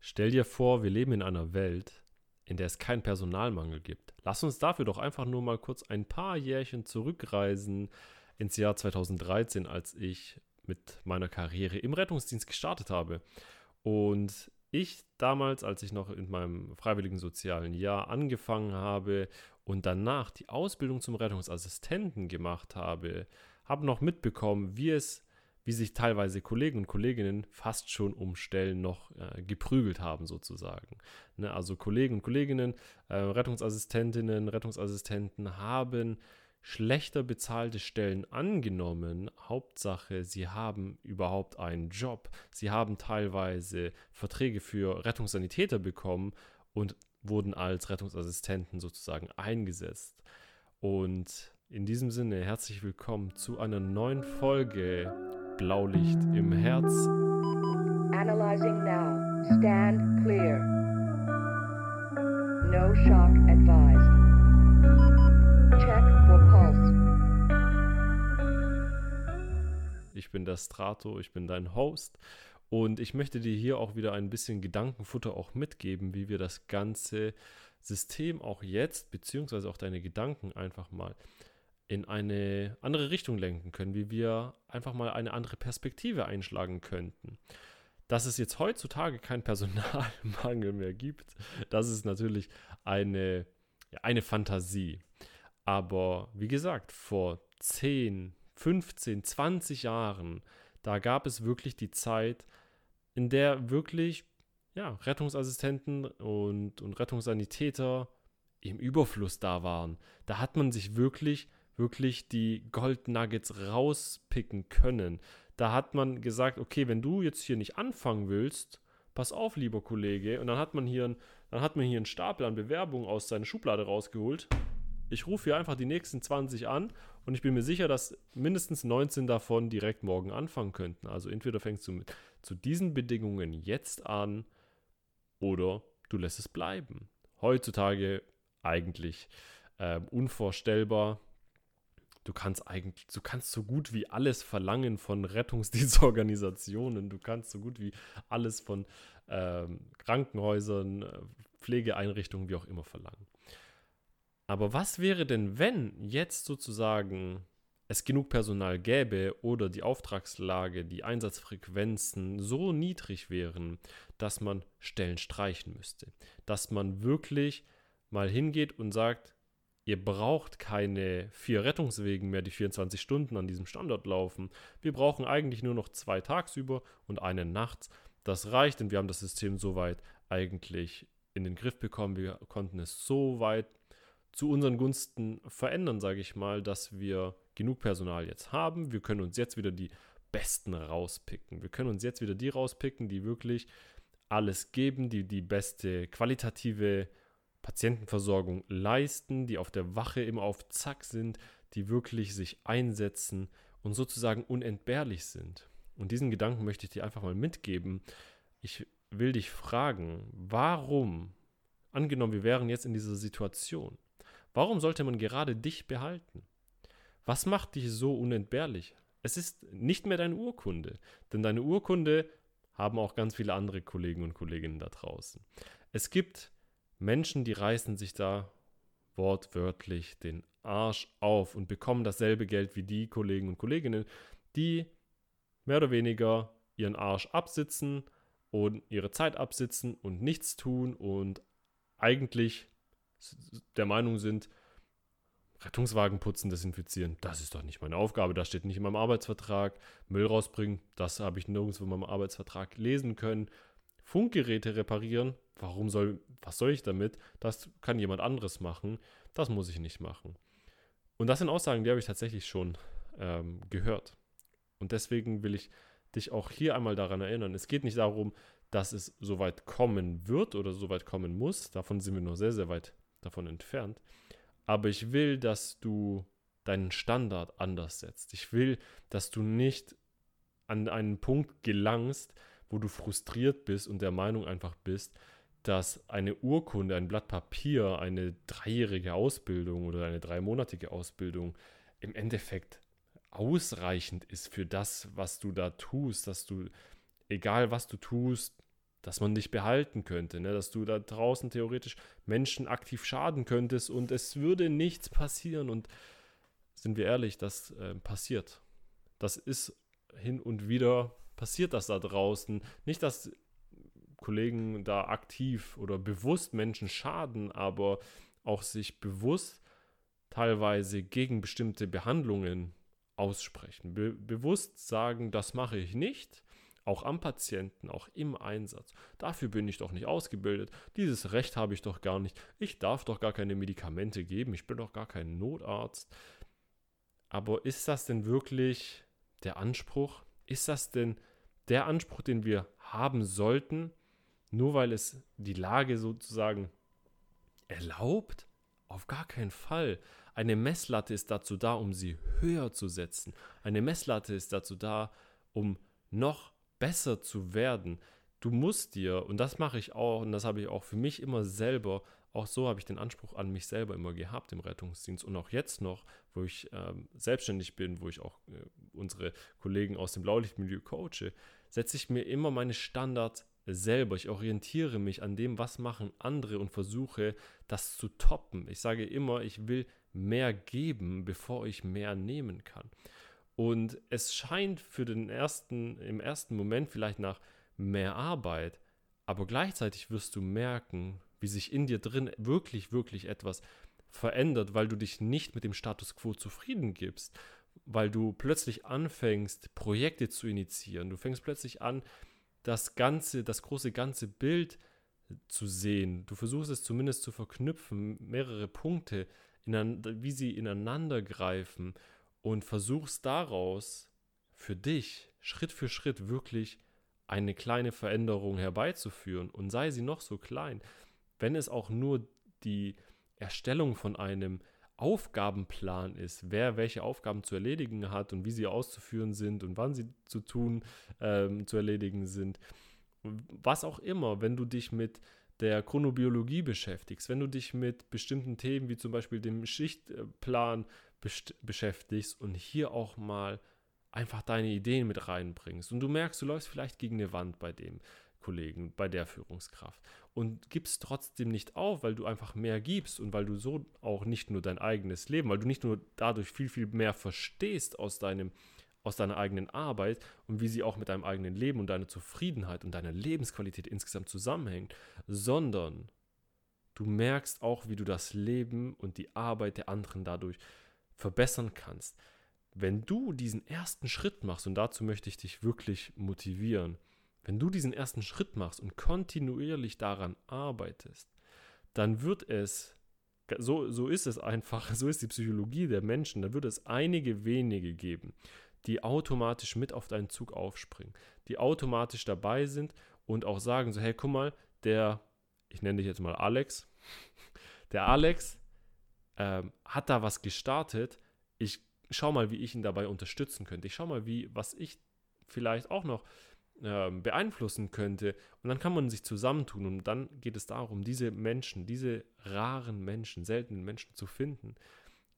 Stell dir vor, wir leben in einer Welt, in der es keinen Personalmangel gibt. Lass uns dafür doch einfach nur mal kurz ein paar Jährchen zurückreisen ins Jahr 2013, als ich mit meiner Karriere im Rettungsdienst gestartet habe. Und ich damals, als ich noch in meinem freiwilligen sozialen Jahr angefangen habe und danach die Ausbildung zum Rettungsassistenten gemacht habe, habe noch mitbekommen, wie es wie sich teilweise Kollegen und Kolleginnen fast schon um Stellen noch äh, geprügelt haben, sozusagen. Ne, also Kollegen und Kolleginnen, äh, Rettungsassistentinnen, Rettungsassistenten haben schlechter bezahlte Stellen angenommen. Hauptsache, sie haben überhaupt einen Job. Sie haben teilweise Verträge für Rettungssanitäter bekommen und wurden als Rettungsassistenten sozusagen eingesetzt. Und in diesem Sinne herzlich willkommen zu einer neuen Folge Blaulicht im Herz. Analyzing now. Stand clear. No shock advised. Check for pulse. Ich bin der Strato, ich bin dein Host und ich möchte dir hier auch wieder ein bisschen Gedankenfutter auch mitgeben, wie wir das ganze System auch jetzt, beziehungsweise auch deine Gedanken einfach mal in eine andere Richtung lenken können, wie wir einfach mal eine andere Perspektive einschlagen könnten. Dass es jetzt heutzutage keinen Personalmangel mehr gibt, das ist natürlich eine, eine Fantasie. Aber wie gesagt, vor 10, 15, 20 Jahren, da gab es wirklich die Zeit, in der wirklich ja, Rettungsassistenten und, und Rettungssanitäter im Überfluss da waren. Da hat man sich wirklich wirklich die Gold Nuggets rauspicken können. Da hat man gesagt, okay, wenn du jetzt hier nicht anfangen willst, pass auf, lieber Kollege. Und dann hat man hier, dann hat man hier einen Stapel an Bewerbungen aus seiner Schublade rausgeholt. Ich rufe hier einfach die nächsten 20 an und ich bin mir sicher, dass mindestens 19 davon direkt morgen anfangen könnten. Also entweder fängst du mit, zu diesen Bedingungen jetzt an oder du lässt es bleiben. Heutzutage eigentlich äh, unvorstellbar du kannst eigentlich, du kannst so gut wie alles verlangen von Rettungsdienstorganisationen, du kannst so gut wie alles von ähm, Krankenhäusern, äh, Pflegeeinrichtungen, wie auch immer verlangen. Aber was wäre denn, wenn jetzt sozusagen es genug Personal gäbe oder die Auftragslage, die Einsatzfrequenzen so niedrig wären, dass man Stellen streichen müsste, dass man wirklich mal hingeht und sagt, Ihr braucht keine vier Rettungswegen mehr, die 24 Stunden an diesem Standort laufen. Wir brauchen eigentlich nur noch zwei tagsüber und einen nachts. Das reicht, denn wir haben das System soweit eigentlich in den Griff bekommen. Wir konnten es so weit zu unseren Gunsten verändern, sage ich mal, dass wir genug Personal jetzt haben. Wir können uns jetzt wieder die Besten rauspicken. Wir können uns jetzt wieder die rauspicken, die wirklich alles geben, die die beste qualitative Patientenversorgung leisten, die auf der Wache immer auf Zack sind, die wirklich sich einsetzen und sozusagen unentbehrlich sind. Und diesen Gedanken möchte ich dir einfach mal mitgeben. Ich will dich fragen, warum, angenommen, wir wären jetzt in dieser Situation, warum sollte man gerade dich behalten? Was macht dich so unentbehrlich? Es ist nicht mehr deine Urkunde, denn deine Urkunde haben auch ganz viele andere Kollegen und Kolleginnen da draußen. Es gibt Menschen, die reißen sich da wortwörtlich den Arsch auf und bekommen dasselbe Geld wie die Kollegen und Kolleginnen, die mehr oder weniger ihren Arsch absitzen und ihre Zeit absitzen und nichts tun und eigentlich der Meinung sind, Rettungswagen putzen, desinfizieren, das ist doch nicht meine Aufgabe, das steht nicht in meinem Arbeitsvertrag. Müll rausbringen, das habe ich nirgendwo in meinem Arbeitsvertrag lesen können. Funkgeräte reparieren, warum soll, was soll ich damit? Das kann jemand anderes machen, das muss ich nicht machen. Und das sind Aussagen, die habe ich tatsächlich schon ähm, gehört. Und deswegen will ich dich auch hier einmal daran erinnern. Es geht nicht darum, dass es so weit kommen wird oder so weit kommen muss. Davon sind wir noch sehr, sehr weit davon entfernt. Aber ich will, dass du deinen Standard anders setzt. Ich will, dass du nicht an einen Punkt gelangst, wo du frustriert bist und der Meinung einfach bist, dass eine Urkunde, ein Blatt Papier, eine dreijährige Ausbildung oder eine dreimonatige Ausbildung im Endeffekt ausreichend ist für das, was du da tust, dass du, egal was du tust, dass man dich behalten könnte, ne? dass du da draußen theoretisch Menschen aktiv schaden könntest und es würde nichts passieren. Und sind wir ehrlich, das äh, passiert. Das ist hin und wieder passiert das da draußen. Nicht, dass Kollegen da aktiv oder bewusst Menschen schaden, aber auch sich bewusst teilweise gegen bestimmte Behandlungen aussprechen. Be bewusst sagen, das mache ich nicht auch am Patienten, auch im Einsatz. Dafür bin ich doch nicht ausgebildet. Dieses Recht habe ich doch gar nicht. Ich darf doch gar keine Medikamente geben. Ich bin doch gar kein Notarzt. Aber ist das denn wirklich der Anspruch? Ist das denn der Anspruch, den wir haben sollten, nur weil es die Lage sozusagen erlaubt? Auf gar keinen Fall. Eine Messlatte ist dazu da, um sie höher zu setzen. Eine Messlatte ist dazu da, um noch besser zu werden. Du musst dir, und das mache ich auch, und das habe ich auch für mich immer selber, auch so habe ich den Anspruch an mich selber immer gehabt im Rettungsdienst und auch jetzt noch, wo ich ähm, selbstständig bin, wo ich auch äh, unsere Kollegen aus dem Blaulichtmilieu coache, setze ich mir immer meine Standards selber. Ich orientiere mich an dem, was machen andere und versuche, das zu toppen. Ich sage immer, ich will mehr geben, bevor ich mehr nehmen kann. Und es scheint für den ersten, im ersten Moment vielleicht nach mehr Arbeit, aber gleichzeitig wirst du merken, wie sich in dir drin wirklich, wirklich etwas verändert, weil du dich nicht mit dem Status quo zufrieden gibst, weil du plötzlich anfängst, Projekte zu initiieren. Du fängst plötzlich an, das ganze, das große ganze Bild zu sehen. Du versuchst es zumindest zu verknüpfen, mehrere Punkte, wie sie ineinander greifen und versuchst daraus für dich Schritt für Schritt wirklich eine kleine Veränderung herbeizuführen und sei sie noch so klein, wenn es auch nur die Erstellung von einem Aufgabenplan ist, wer welche Aufgaben zu erledigen hat und wie sie auszuführen sind und wann sie zu tun, ähm, zu erledigen sind. Was auch immer, wenn du dich mit der Chronobiologie beschäftigst, wenn du dich mit bestimmten Themen wie zum Beispiel dem Schichtplan beschäftigst und hier auch mal einfach deine Ideen mit reinbringst. Und du merkst, du läufst vielleicht gegen eine Wand bei dem Kollegen, bei der Führungskraft und gibst trotzdem nicht auf, weil du einfach mehr gibst und weil du so auch nicht nur dein eigenes Leben, weil du nicht nur dadurch viel, viel mehr verstehst aus deinem aus deiner eigenen Arbeit und wie sie auch mit deinem eigenen Leben und deiner Zufriedenheit und deiner Lebensqualität insgesamt zusammenhängt, sondern du merkst auch, wie du das Leben und die Arbeit der anderen dadurch verbessern kannst. Wenn du diesen ersten Schritt machst, und dazu möchte ich dich wirklich motivieren, wenn du diesen ersten Schritt machst und kontinuierlich daran arbeitest, dann wird es, so, so ist es einfach, so ist die Psychologie der Menschen, dann wird es einige wenige geben, die automatisch mit auf deinen Zug aufspringen, die automatisch dabei sind und auch sagen so, hey, guck mal, der, ich nenne dich jetzt mal Alex, der Alex, ähm, hat da was gestartet. Ich schau mal, wie ich ihn dabei unterstützen könnte. Ich schau mal, wie, was ich vielleicht auch noch ähm, beeinflussen könnte. Und dann kann man sich zusammentun und dann geht es darum, diese Menschen, diese raren Menschen, seltenen Menschen zu finden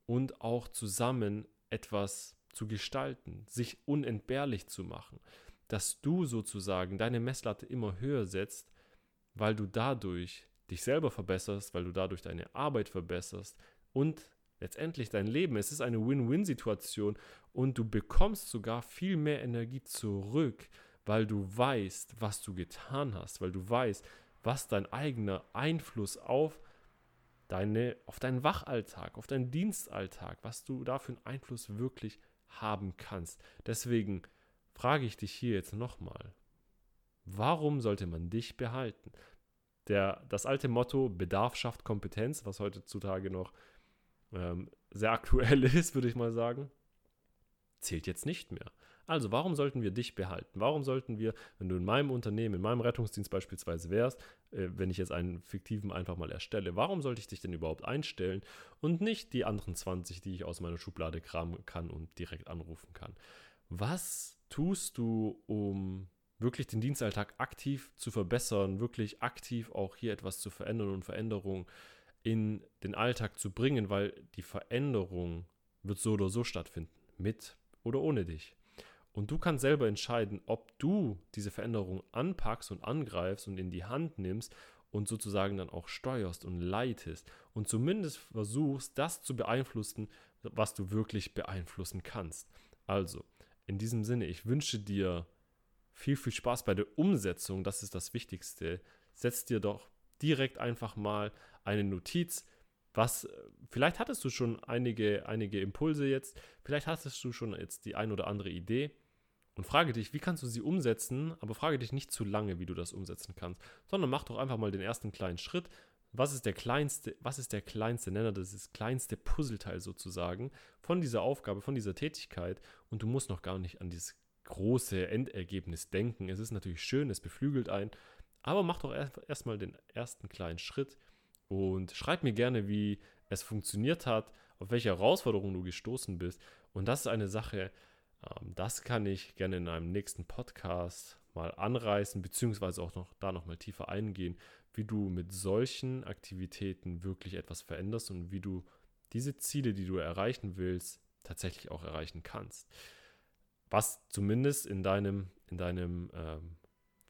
und auch zusammen etwas zu gestalten, sich unentbehrlich zu machen, dass du sozusagen deine Messlatte immer höher setzt, weil du dadurch dich selber verbesserst, weil du dadurch deine Arbeit verbesserst, und letztendlich dein Leben. Es ist eine Win-Win-Situation und du bekommst sogar viel mehr Energie zurück, weil du weißt, was du getan hast, weil du weißt, was dein eigener Einfluss auf deine, auf deinen Wachalltag, auf deinen Dienstalltag, was du da für einen Einfluss wirklich haben kannst. Deswegen frage ich dich hier jetzt nochmal, warum sollte man dich behalten? Der, das alte Motto Bedarf schafft Kompetenz, was heutzutage noch ähm, sehr aktuell ist, würde ich mal sagen, zählt jetzt nicht mehr. Also, warum sollten wir dich behalten? Warum sollten wir, wenn du in meinem Unternehmen, in meinem Rettungsdienst beispielsweise wärst, äh, wenn ich jetzt einen fiktiven einfach mal erstelle, warum sollte ich dich denn überhaupt einstellen und nicht die anderen 20, die ich aus meiner Schublade kramen kann und direkt anrufen kann? Was tust du, um wirklich den Dienstalltag aktiv zu verbessern, wirklich aktiv auch hier etwas zu verändern und Veränderungen in den Alltag zu bringen, weil die Veränderung wird so oder so stattfinden, mit oder ohne dich. Und du kannst selber entscheiden, ob du diese Veränderung anpackst und angreifst und in die Hand nimmst und sozusagen dann auch steuerst und leitest und zumindest versuchst, das zu beeinflussen, was du wirklich beeinflussen kannst. Also, in diesem Sinne, ich wünsche dir viel, viel Spaß bei der Umsetzung. Das ist das Wichtigste. Setz dir doch direkt einfach mal eine Notiz. Was, vielleicht hattest du schon einige, einige Impulse jetzt, vielleicht hattest du schon jetzt die ein oder andere Idee und frage dich, wie kannst du sie umsetzen, aber frage dich nicht zu lange, wie du das umsetzen kannst, sondern mach doch einfach mal den ersten kleinen Schritt. Was ist der kleinste, was ist der kleinste Nenner, das ist das kleinste Puzzleteil sozusagen von dieser Aufgabe, von dieser Tätigkeit und du musst noch gar nicht an dieses große Endergebnis denken. Es ist natürlich schön, es beflügelt ein, aber mach doch erstmal den ersten kleinen Schritt und schreib mir gerne, wie es funktioniert hat, auf welche Herausforderungen du gestoßen bist. Und das ist eine Sache, das kann ich gerne in einem nächsten Podcast mal anreißen, beziehungsweise auch noch da nochmal tiefer eingehen, wie du mit solchen Aktivitäten wirklich etwas veränderst und wie du diese Ziele, die du erreichen willst, tatsächlich auch erreichen kannst. Was zumindest in deinem, in deinem ähm,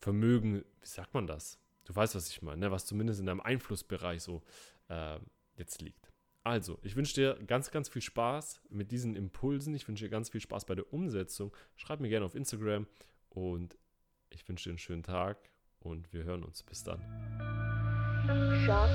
Vermögen, wie sagt man das? Du weißt, was ich meine, ne? was zumindest in deinem Einflussbereich so äh, jetzt liegt. Also, ich wünsche dir ganz, ganz viel Spaß mit diesen Impulsen. Ich wünsche dir ganz viel Spaß bei der Umsetzung. Schreib mir gerne auf Instagram und ich wünsche dir einen schönen Tag und wir hören uns. Bis dann. Shock